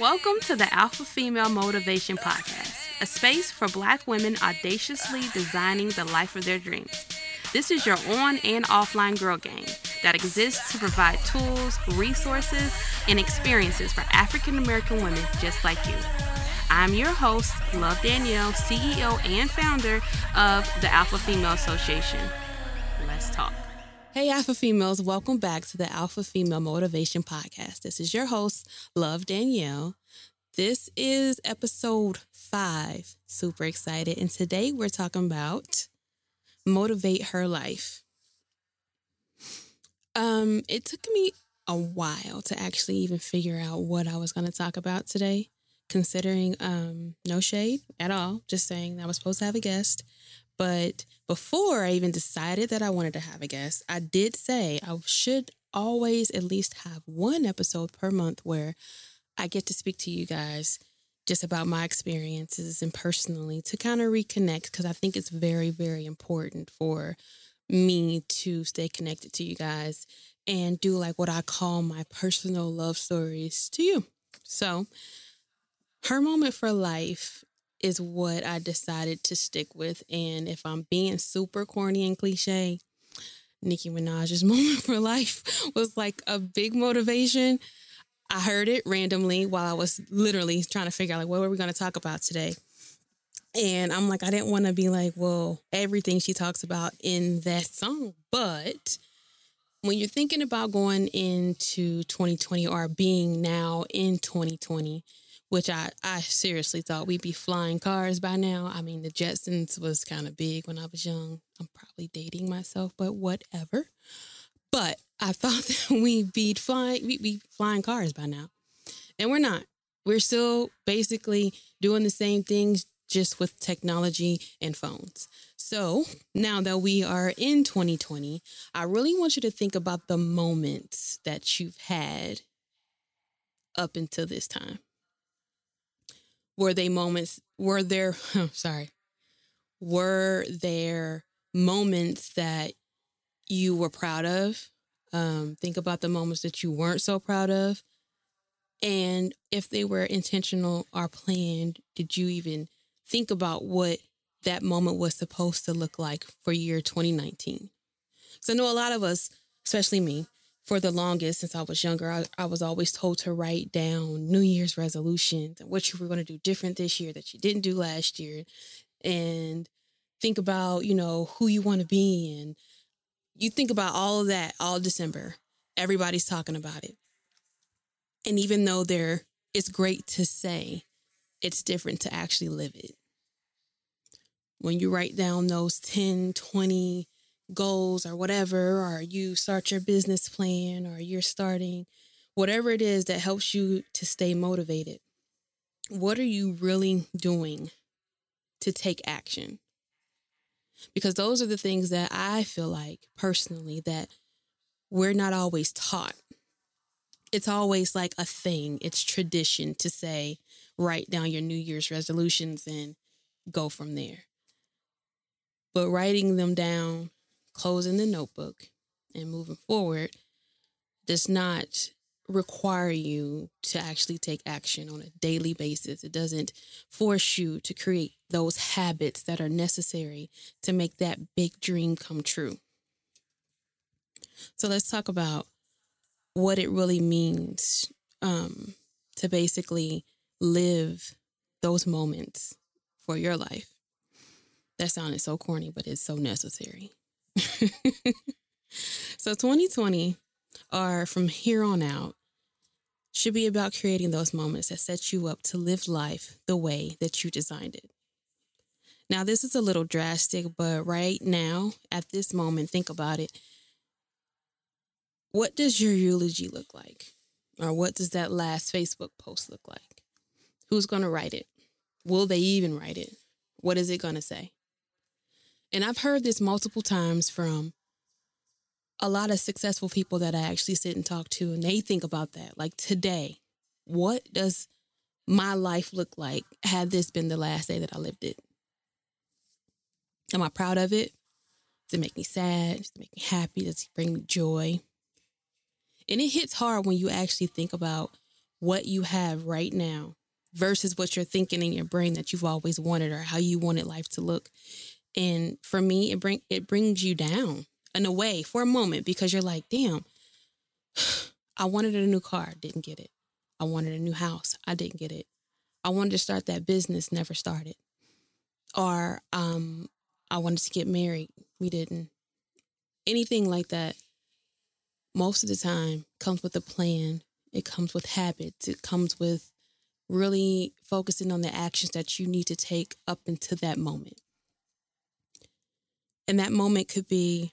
Welcome to the Alpha Female Motivation Podcast, a space for Black women audaciously designing the life of their dreams. This is your on and offline girl gang that exists to provide tools, resources, and experiences for African American women just like you. I'm your host, Love Danielle, CEO and founder of the Alpha Female Association. Let's talk. Hey, Alpha Females, welcome back to the Alpha Female Motivation Podcast. This is your host, Love Danielle. This is episode five. Super excited. And today we're talking about motivate her life. Um, it took me a while to actually even figure out what I was going to talk about today, considering um, no shade at all, just saying I was supposed to have a guest. But before I even decided that I wanted to have a guest, I did say I should always at least have one episode per month where I get to speak to you guys just about my experiences and personally to kind of reconnect because I think it's very, very important for me to stay connected to you guys and do like what I call my personal love stories to you. So, her moment for life is what I decided to stick with. And if I'm being super corny and cliche, Nicki Minaj's moment for life was like a big motivation. I heard it randomly while I was literally trying to figure out like what were we going to talk about today. And I'm like, I didn't want to be like, well, everything she talks about in that song. But when you're thinking about going into 2020 or being now in 2020, which I, I seriously thought we'd be flying cars by now. I mean, the Jetsons was kind of big when I was young. I'm probably dating myself, but whatever. But I thought that we'd be flying, we'd be flying cars by now. And we're not. We're still basically doing the same things, just with technology and phones. So now that we are in 2020, I really want you to think about the moments that you've had up until this time were they moments were there oh, sorry were there moments that you were proud of? Um, think about the moments that you weren't so proud of. And if they were intentional or planned did you even think about what that moment was supposed to look like for year 2019 so i know a lot of us especially me for the longest since I was younger, I, I, was always told to write down New Year's resolutions and what you were going to do different this year that you didn't do last year. And think about, you know, who you want to be. And you think about all of that all December. Everybody's talking about it. And even though there it's great to say, it's different to actually live it. When you write down those 10, 20, goals or whatever, or you start your business plan, or you're starting whatever it is that helps you to stay motivated, what are you really doing to take action? Because those are the things that I feel like personally that we're not always taught. It's always like a thing, it's tradition to say, write down your New Year's resolutions and go from there. But writing them down closing the notebook and moving forward does not require you to actually take action on a daily basis. It doesn't force you to create those habits that are necessary to make that big dream come true. So let's talk about what it really means um, to basically live those moments for your life. That sounded so corny, but it's so necessary. so 2020 or from here on out should be about creating those moments that set you up to live life the way that you designed it. Now, this is a little drastic, but right now, at this moment, think about it. What does your eulogy look like? Or what does that last Facebook post look like? Who's going to write it? Will they even write it? What is it going to say? And I've heard this multiple times from a lot of successful people that I actually sit and talk to, and they think about that. Like today, what does my life look like had this been the last day that I lived it? Am I proud of it? Does it make me sad? Does it make me happy? Does it bring me joy? And it hits hard when you actually think about what you have right now versus what you're thinking in your brain that you've always wanted or how you wanted life to look. And for me, it bring it brings you down in a way for a moment because you're like, damn, I wanted a new car, didn't get it. I wanted a new house, I didn't get it. I wanted to start that business, never started. Or um, I wanted to get married, we didn't. Anything like that, most of the time comes with a plan. It comes with habits. It comes with really focusing on the actions that you need to take up into that moment. And that moment could be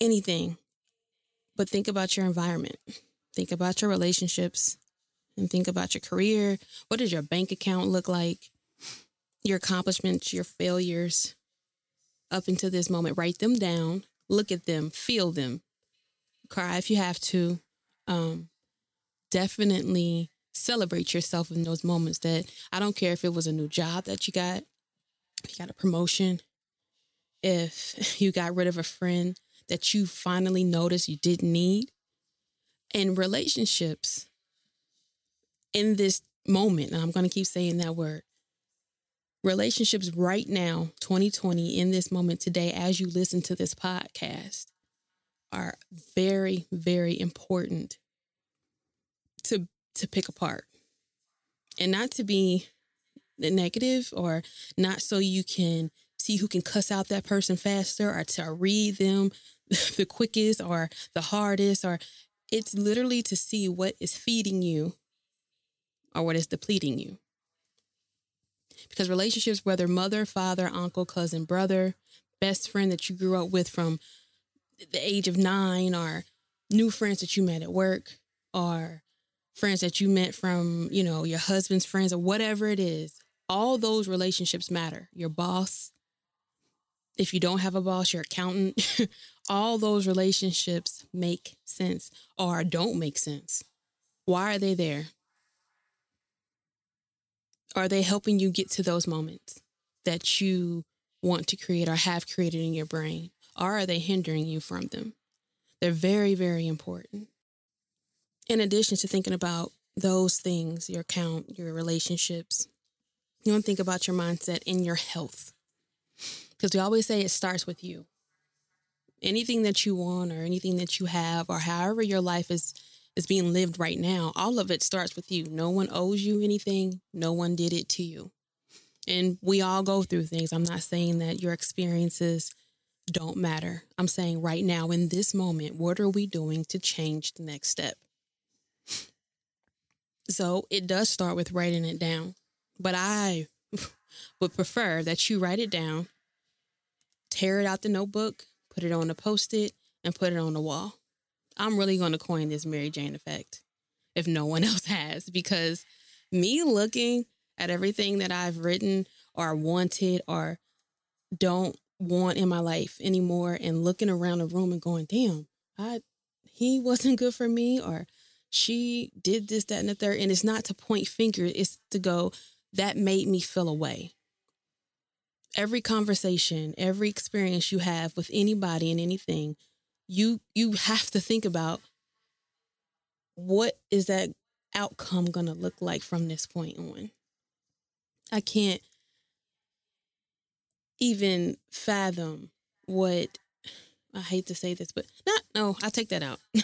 anything, but think about your environment, think about your relationships, and think about your career. What does your bank account look like? Your accomplishments, your failures up until this moment. Write them down, look at them, feel them, cry if you have to. Um, definitely celebrate yourself in those moments that I don't care if it was a new job that you got, you got a promotion, if you got rid of a friend that you finally noticed you didn't need. And relationships in this moment, and I'm going to keep saying that word, relationships right now, 2020, in this moment today, as you listen to this podcast, are very, very important to to pick apart. And not to be negative or not so you can see who can cuss out that person faster or to read them the quickest or the hardest or it's literally to see what is feeding you or what is depleting you. Because relationships, whether mother, father, uncle, cousin, brother, best friend that you grew up with from the age of nine, or new friends that you met at work, or friends that you met from, you know, your husband's friends, or whatever it is, all those relationships matter. Your boss, if you don't have a boss, your accountant, all those relationships make sense or don't make sense. Why are they there? Are they helping you get to those moments that you want to create or have created in your brain? Or are they hindering you from them? They're very, very important. In addition to thinking about those things, your account, your relationships, you want to think about your mindset and your health. Because we always say it starts with you. Anything that you want or anything that you have or however your life is is being lived right now, all of it starts with you. No one owes you anything. No one did it to you. And we all go through things. I'm not saying that your experiences don't matter. I'm saying right now, in this moment, what are we doing to change the next step? So it does start with writing it down. But I would prefer that you write it down, tear it out the notebook, put it on a post it, and put it on the wall. I'm really going to coin this Mary Jane effect if no one else has, because me looking at everything that I've written or wanted or don't want in my life anymore and looking around the room and going, damn, I he wasn't good for me or she did this, that, and the third. And it's not to point fingers, it's to go, that made me feel away. Every conversation, every experience you have with anybody and anything you you have to think about what is that outcome going to look like from this point on. I can't even fathom what I hate to say this, but not no, I'll take that out.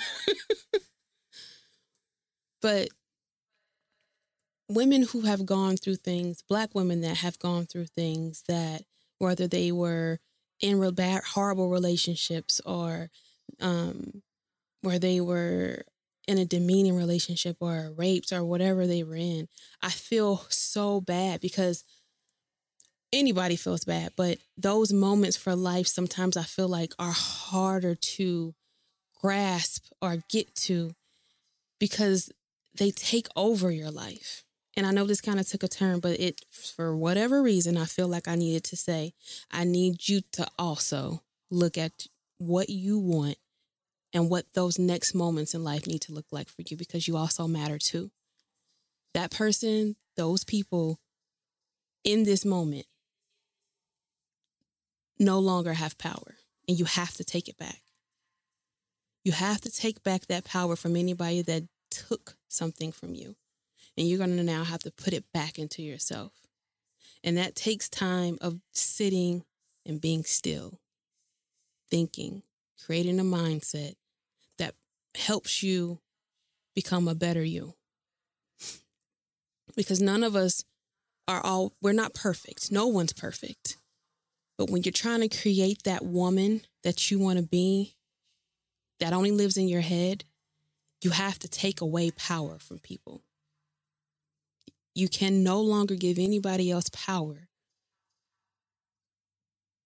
but women who have gone through things, black women that have gone through things that whether they were in real bad horrible relationships or um, where they were in a demeaning relationship or rapes or whatever they were in, I feel so bad because anybody feels bad, but those moments for life sometimes I feel like are harder to grasp or get to because they take over your life. And I know this kind of took a turn, but it, for whatever reason, I feel like I needed to say, I need you to also look at what you want and what those next moments in life need to look like for you because you also matter too. That person, those people in this moment no longer have power and you have to take it back. You have to take back that power from anybody that took something from you. And you're going to now have to put it back into yourself. And that takes time of sitting and being still, thinking, creating a mindset that helps you become a better you. Because none of us are all, we're not perfect. No one's perfect. But when you're trying to create that woman that you want to be, that only lives in your head, you have to take away power from people. You can no longer give anybody else power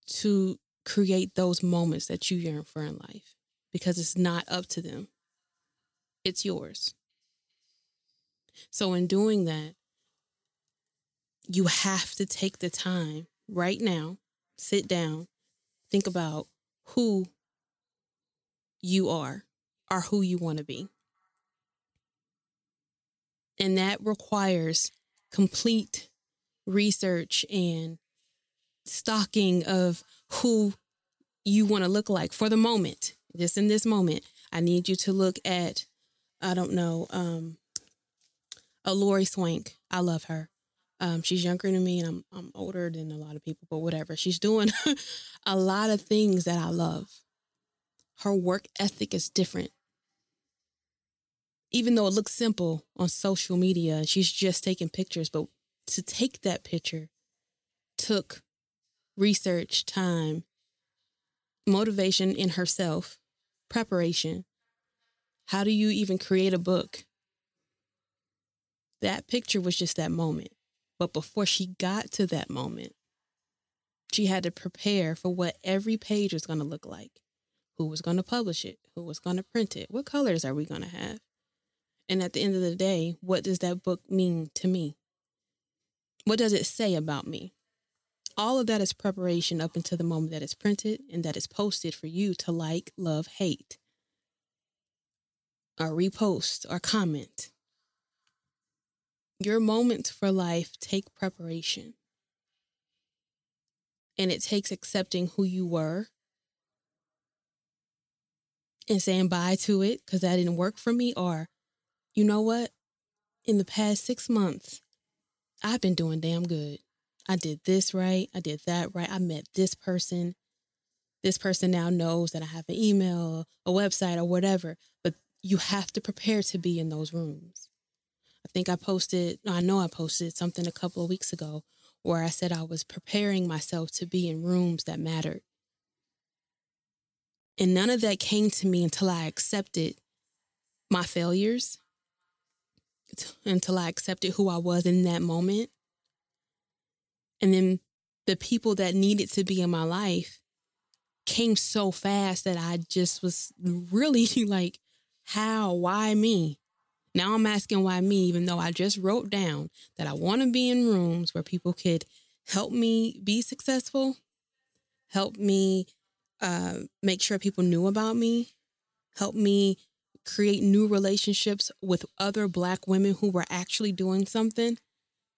to create those moments that you yearn for in life because it's not up to them, it's yours. So, in doing that, you have to take the time right now, sit down, think about who you are or who you want to be. And that requires complete research and stalking of who you want to look like for the moment. Just in this moment, I need you to look at, I don't know, um, a Lori Swank. I love her. Um, she's younger than me and I'm I'm older than a lot of people, but whatever. She's doing a lot of things that I love. Her work ethic is different. Even though it looks simple on social media, she's just taking pictures, but to take that picture took research, time, motivation in herself, preparation. How do you even create a book? That picture was just that moment. But before she got to that moment, she had to prepare for what every page was going to look like. Who was going to publish it? Who was going to print it? What colors are we going to have? And at the end of the day, what does that book mean to me? What does it say about me? All of that is preparation up until the moment that it's printed and that is posted for you to like, love, hate, or repost or comment. Your moments for life take preparation. And it takes accepting who you were and saying bye to it because that didn't work for me. Or, you know what? In the past six months, I've been doing damn good. I did this right. I did that right. I met this person. This person now knows that I have an email, a website, or whatever. But you have to prepare to be in those rooms. I think I posted, I know I posted something a couple of weeks ago where I said I was preparing myself to be in rooms that mattered. And none of that came to me until I accepted my failures, until I accepted who I was in that moment. And then the people that needed to be in my life came so fast that I just was really like, how? Why me? Now I'm asking why me, even though I just wrote down that I want to be in rooms where people could help me be successful, help me uh, make sure people knew about me, help me create new relationships with other Black women who were actually doing something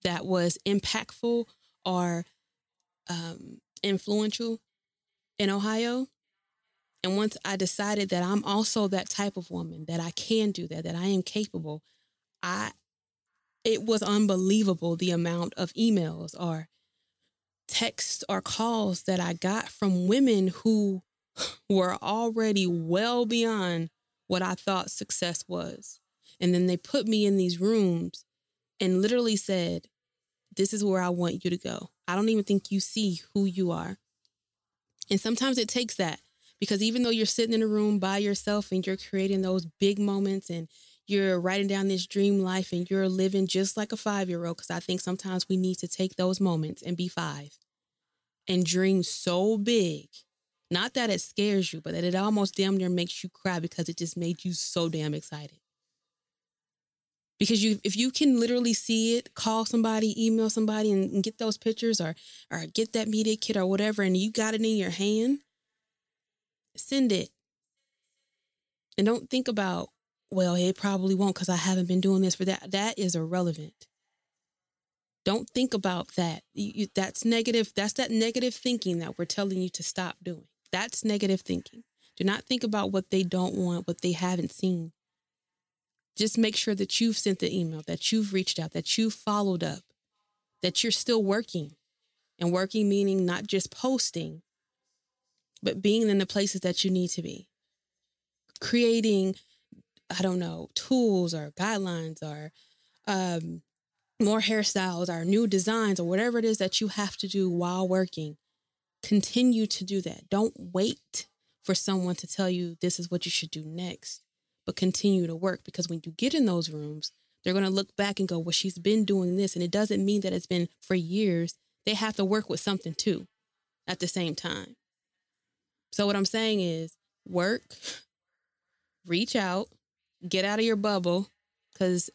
that was impactful or um, influential in Ohio. And once I decided that I'm also that type of woman, that I can do that, that I am capable, I it was unbelievable the amount of emails or texts or calls that I got from women who were already well beyond what I thought success was. And then they put me in these rooms and literally said, This is where I want you to go. I don't even think you see who you are. And sometimes it takes that because even though you're sitting in a room by yourself and you're creating those big moments and you're writing down this dream life and you're living just like a five year old, because I think sometimes we need to take those moments and be five and dream so big. Not that it scares you, but that it almost damn near makes you cry because it just made you so damn excited. Because you, if you can literally see it, call somebody, email somebody, and, and get those pictures, or or get that media kit or whatever, and you got it in your hand, send it. And don't think about, well, it probably won't because I haven't been doing this for that. That is irrelevant. Don't think about that. You, that's negative. That's that negative thinking that we're telling you to stop doing. That's negative thinking. Do not think about what they don't want, what they haven't seen. just make sure that you've sent the email, that you've reached out, that you've followed up, that you're still working. And working meaning not just posting, but being in the places that you need to be. Creating, I don't know, tools or guidelines or um, more hairstyles or new designs or whatever it is that you have to do while working. Continue to do that. Don't wait for someone to tell you this is what you should do next, but continue to work because when you get in those rooms, they're going to look back and go, well, she's been doing this. And it doesn't mean that it's been for years. They have to work with something too at the same time. So, what I'm saying is work, reach out, get out of your bubble. Because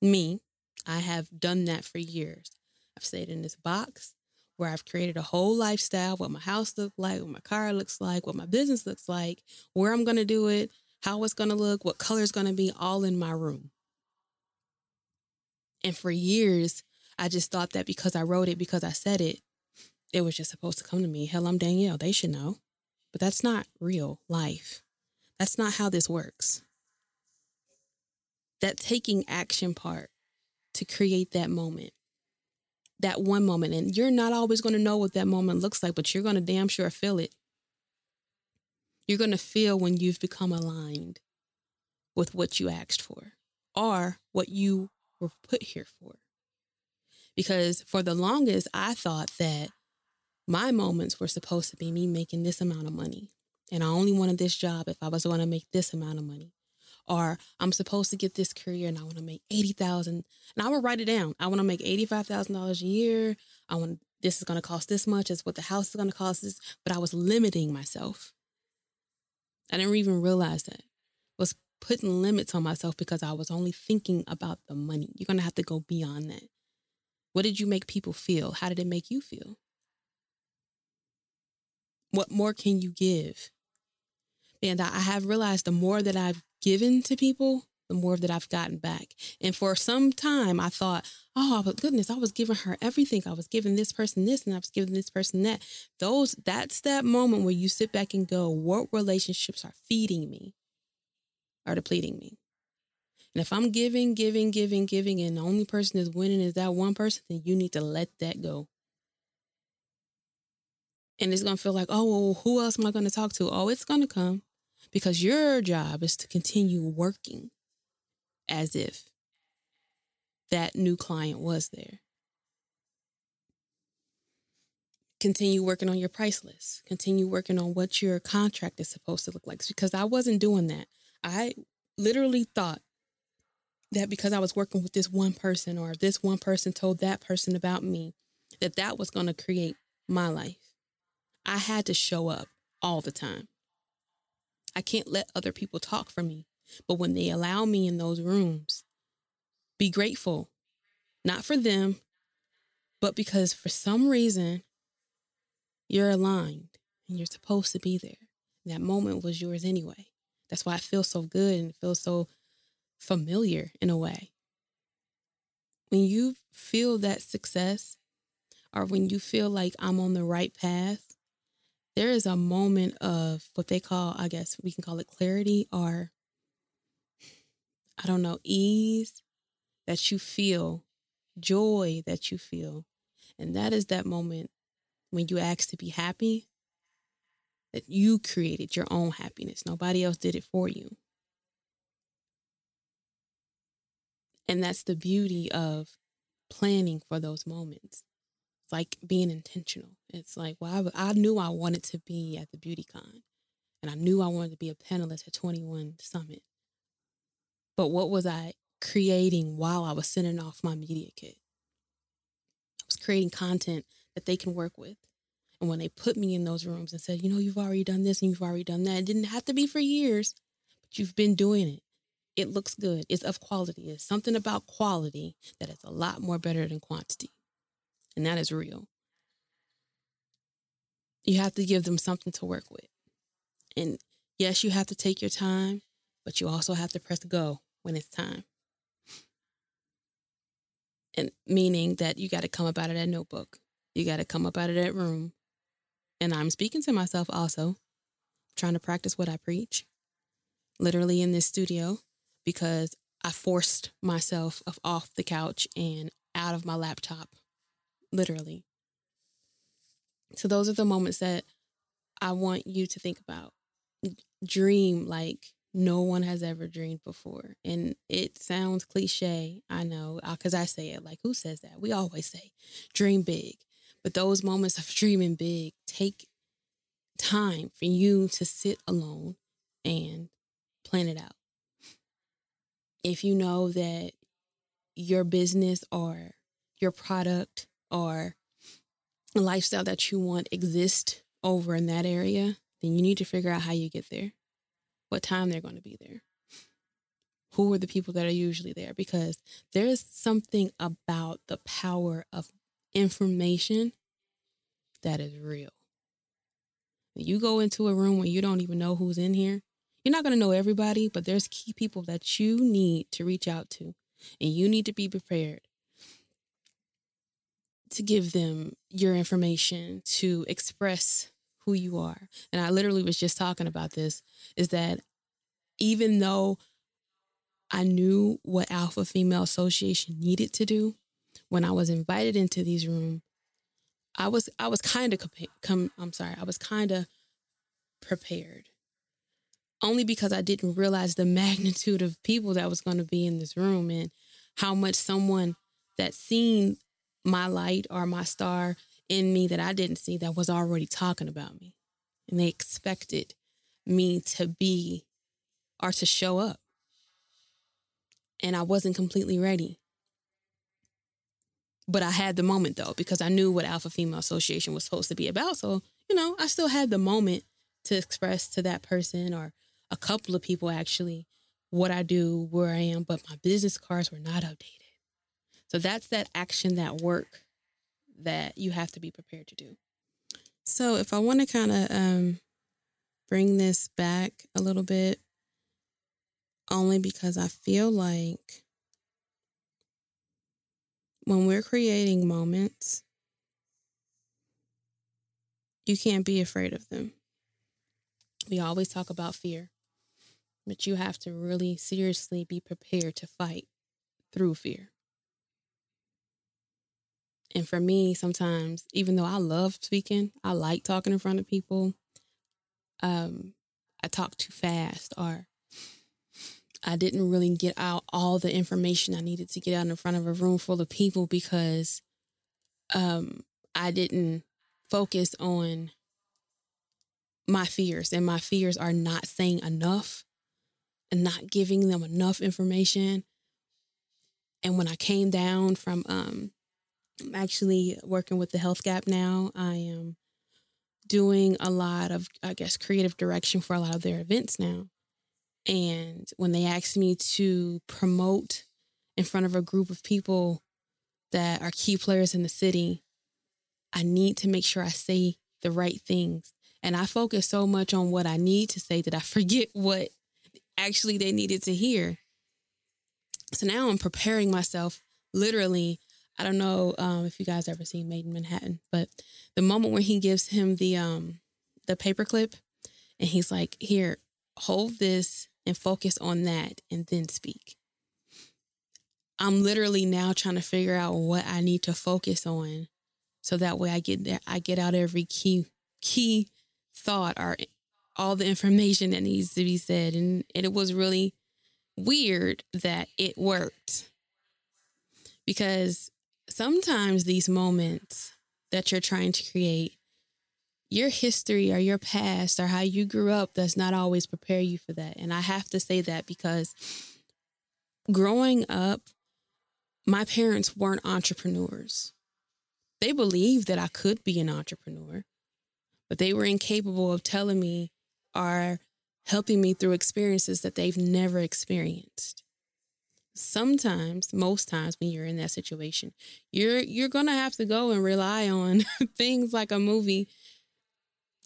me, I have done that for years. I've stayed in this box where I've created a whole lifestyle, what my house looks like, what my car looks like, what my business looks like, where I'm going to do it, how it's going to look, what color it's going to be, all in my room. And for years, I just thought that because I wrote it, because I said it, it was just supposed to come to me. Hell, I'm Danielle. They should know. But that's not real life. That's not how this works. That taking action part to create that moment, that one moment. And you're not always going to know what that moment looks like, but you're going to damn sure feel it. You're going to feel when you've become aligned with what you asked for or what you were put here for. Because for the longest, I thought that my moments were supposed to be me making this amount of money. And I only wanted this job if I was going to make this amount of money. Or I'm supposed to get this career and I want to make 80,000 and I would write it down. I want to make $85,000 a year. I want this is going to cost this much. It's what the house is going to cost this, but I was limiting myself. I didn't even realize that. I was putting limits on myself because I was only thinking about the money. You're going to have to go beyond that. What did you make people feel? How did it make you feel? What more can you give? And I have realized the more that I've given to people, the more that I've gotten back. And for some time, I thought, oh, but goodness, I was giving her everything. I was giving this person this and I was giving this person that. Those, that's that moment where you sit back and go, what relationships are feeding me, are depleting me? And if I'm giving, giving, giving, giving, and the only person that's winning is that one person, then you need to let that go. And it's going to feel like, oh, well, who else am I going to talk to? Oh, it's going to come because your job is to continue working as if that new client was there. Continue working on your price list. Continue working on what your contract is supposed to look like. Because I wasn't doing that. I literally thought that because I was working with this one person or this one person told that person about me, that that was going to create my life. I had to show up all the time. I can't let other people talk for me. But when they allow me in those rooms, be grateful, not for them, but because for some reason you're aligned and you're supposed to be there. That moment was yours anyway. That's why it feels so good and it feels so familiar in a way. When you feel that success, or when you feel like I'm on the right path, there is a moment of what they call, I guess we can call it clarity or I don't know, ease that you feel, joy that you feel. And that is that moment when you ask to be happy, that you created your own happiness. Nobody else did it for you. And that's the beauty of planning for those moments. Like being intentional. It's like, well, I, I knew I wanted to be at the BeautyCon and I knew I wanted to be a panelist at 21 Summit. But what was I creating while I was sending off my media kit? I was creating content that they can work with. And when they put me in those rooms and said, you know, you've already done this and you've already done that, it didn't have to be for years, but you've been doing it. It looks good. It's of quality. It's something about quality that is a lot more better than quantity and that is real. You have to give them something to work with. And yes, you have to take your time, but you also have to press go when it's time. And meaning that you got to come up out of that notebook. You got to come up out of that room. And I'm speaking to myself also, trying to practice what I preach, literally in this studio, because I forced myself off the couch and out of my laptop, literally. So those are the moments that I want you to think about. Dream like no one has ever dreamed before. And it sounds cliche, I know, because uh, I say it like, who says that? We always say, dream big. But those moments of dreaming big take time for you to sit alone and plan it out. If you know that your business or your product or a lifestyle that you want exist over in that area, then you need to figure out how you get there, what time they're going to be there, who are the people that are usually there, because there's something about the power of information that is real. You go into a room where you don't even know who's in here. You're not going to know everybody, but there's key people that you need to reach out to, and you need to be prepared to give them your information to express who you are. And I literally was just talking about this is that even though I knew what Alpha Female Association needed to do when I was invited into these rooms, I was I was kind of come I'm sorry, I was kind of prepared. Only because I didn't realize the magnitude of people that was going to be in this room and how much someone that seen my light or my star in me that I didn't see that was already talking about me. And they expected me to be or to show up. And I wasn't completely ready. But I had the moment though, because I knew what Alpha Female Association was supposed to be about. So, you know, I still had the moment to express to that person or a couple of people actually what I do, where I am, but my business cards were not updated. So that's that action, that work that you have to be prepared to do. So if I want to kind of um, bring this back a little bit, only because I feel like when we're creating moments, you can't be afraid of them. We always talk about fear, but you have to really seriously be prepared to fight through fear. And for me, sometimes, even though I love speaking, I like talking in front of people, um, I talk too fast or I didn't really get out all the information I needed to get out in front of a room full of people because um, I didn't focus on my fears. And my fears are not saying enough and not giving them enough information. And when I came down from um, I'm actually working with the Health Gap now. I am doing a lot of, I guess, creative direction for a lot of their events now. And when they asked me to promote in front of a group of people that are key players in the city, I need to make sure I say the right things. And I focus so much on what I need to say that I forget what actually they needed to hear. So now I'm preparing myself literally I don't know um, if you guys ever seen Maid in Manhattan, but the moment when he gives him the um the paperclip and he's like, "Here, hold this and focus on that, and then speak." I'm literally now trying to figure out what I need to focus on, so that way I get there, I get out every key key thought or all the information that needs to be said, and, and it was really weird that it worked because sometimes these moments that you're trying to create, your history or your past or how you grew up does not always prepare you for that. And I have to say that because growing up, my parents weren't entrepreneurs. They believed that I could be an entrepreneur, but they were incapable of telling me or helping me through experiences that they've never experienced sometimes most times when you're in that situation you're you're going to have to go and rely on things like a movie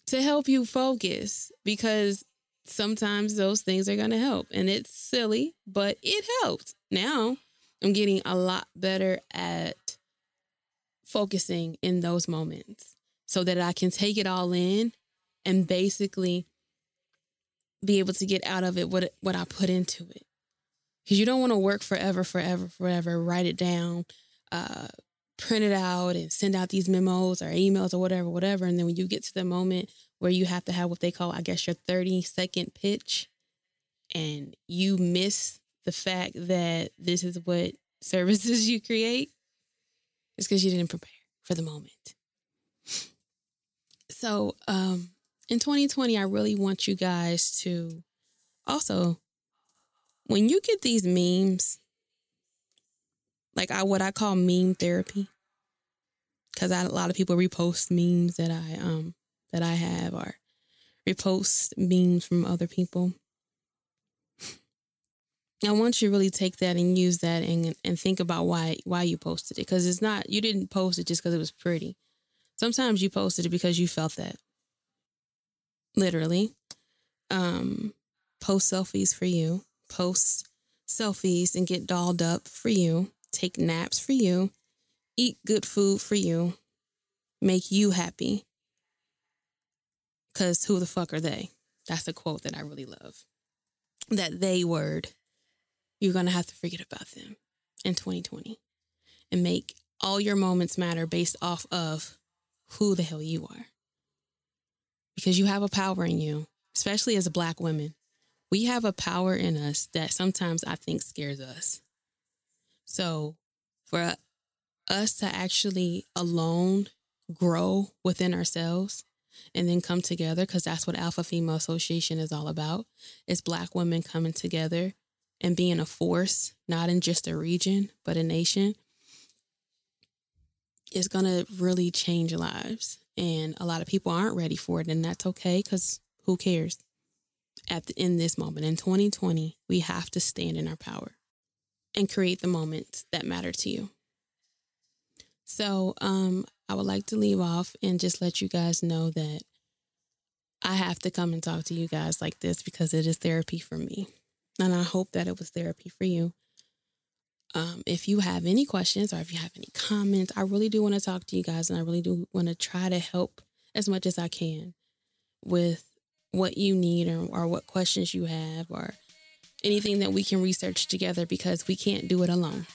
to help you focus because sometimes those things are going to help and it's silly but it helped. Now i'm getting a lot better at focusing in those moments so that i can take it all in and basically be able to get out of it what what i put into it Because you don't want to work forever, forever, forever, write it down, uh, print it out, and send out these memos or emails or whatever, whatever. And then when you get to the moment where you have to have what they call, I guess, your 30 second pitch, and you miss the fact that this is what services you create, it's because you didn't prepare for the moment. So, um, in 2020, I really want you guys to also, when you get these memes, like I what I call meme therapy, because a lot of people repost memes that I um that I have or repost memes from other people. I want you to really take that and use that and and think about why why you posted it because it's not you didn't post it just because it was pretty. Sometimes you posted it because you felt that. Literally. Um post selfies for you, post selfies and get dolled up for you, take naps for you, eat good food for you, make you happy. Cuz who the fuck are they? That's a quote that I really love. That they word you're going to have to forget about them in 2020 and make all your moments matter based off of who the hell you are. Because you have a power in you, especially as a black woman. We have a power in us that sometimes I think scares us. So, for us to actually alone grow within ourselves and then come together, because that's what Alpha Female Association is all about. It's black women coming together and being a force, not in just a region, but a nation, is going to really change lives. And a lot of people aren't ready for it, and that's okay because who cares? At the, in this moment, in 2020, we have to stand in our power and create the moments that matter to you. So, um, I would like to leave off and just let you guys know that I have to come and talk to you guys like this because it is therapy for me. And I hope that it was therapy for you. Um, if you have any questions or if you have any comments, I really do want to talk to you guys and I really do want to try to help as much as I can with what you need or, or what questions you have or anything that we can research together because we can't do it alone.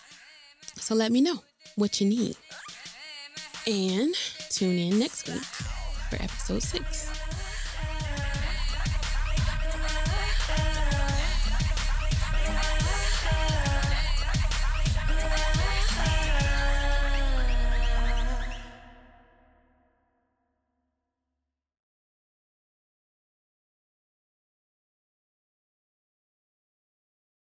So let me know what you need. And tune in next week for episode six.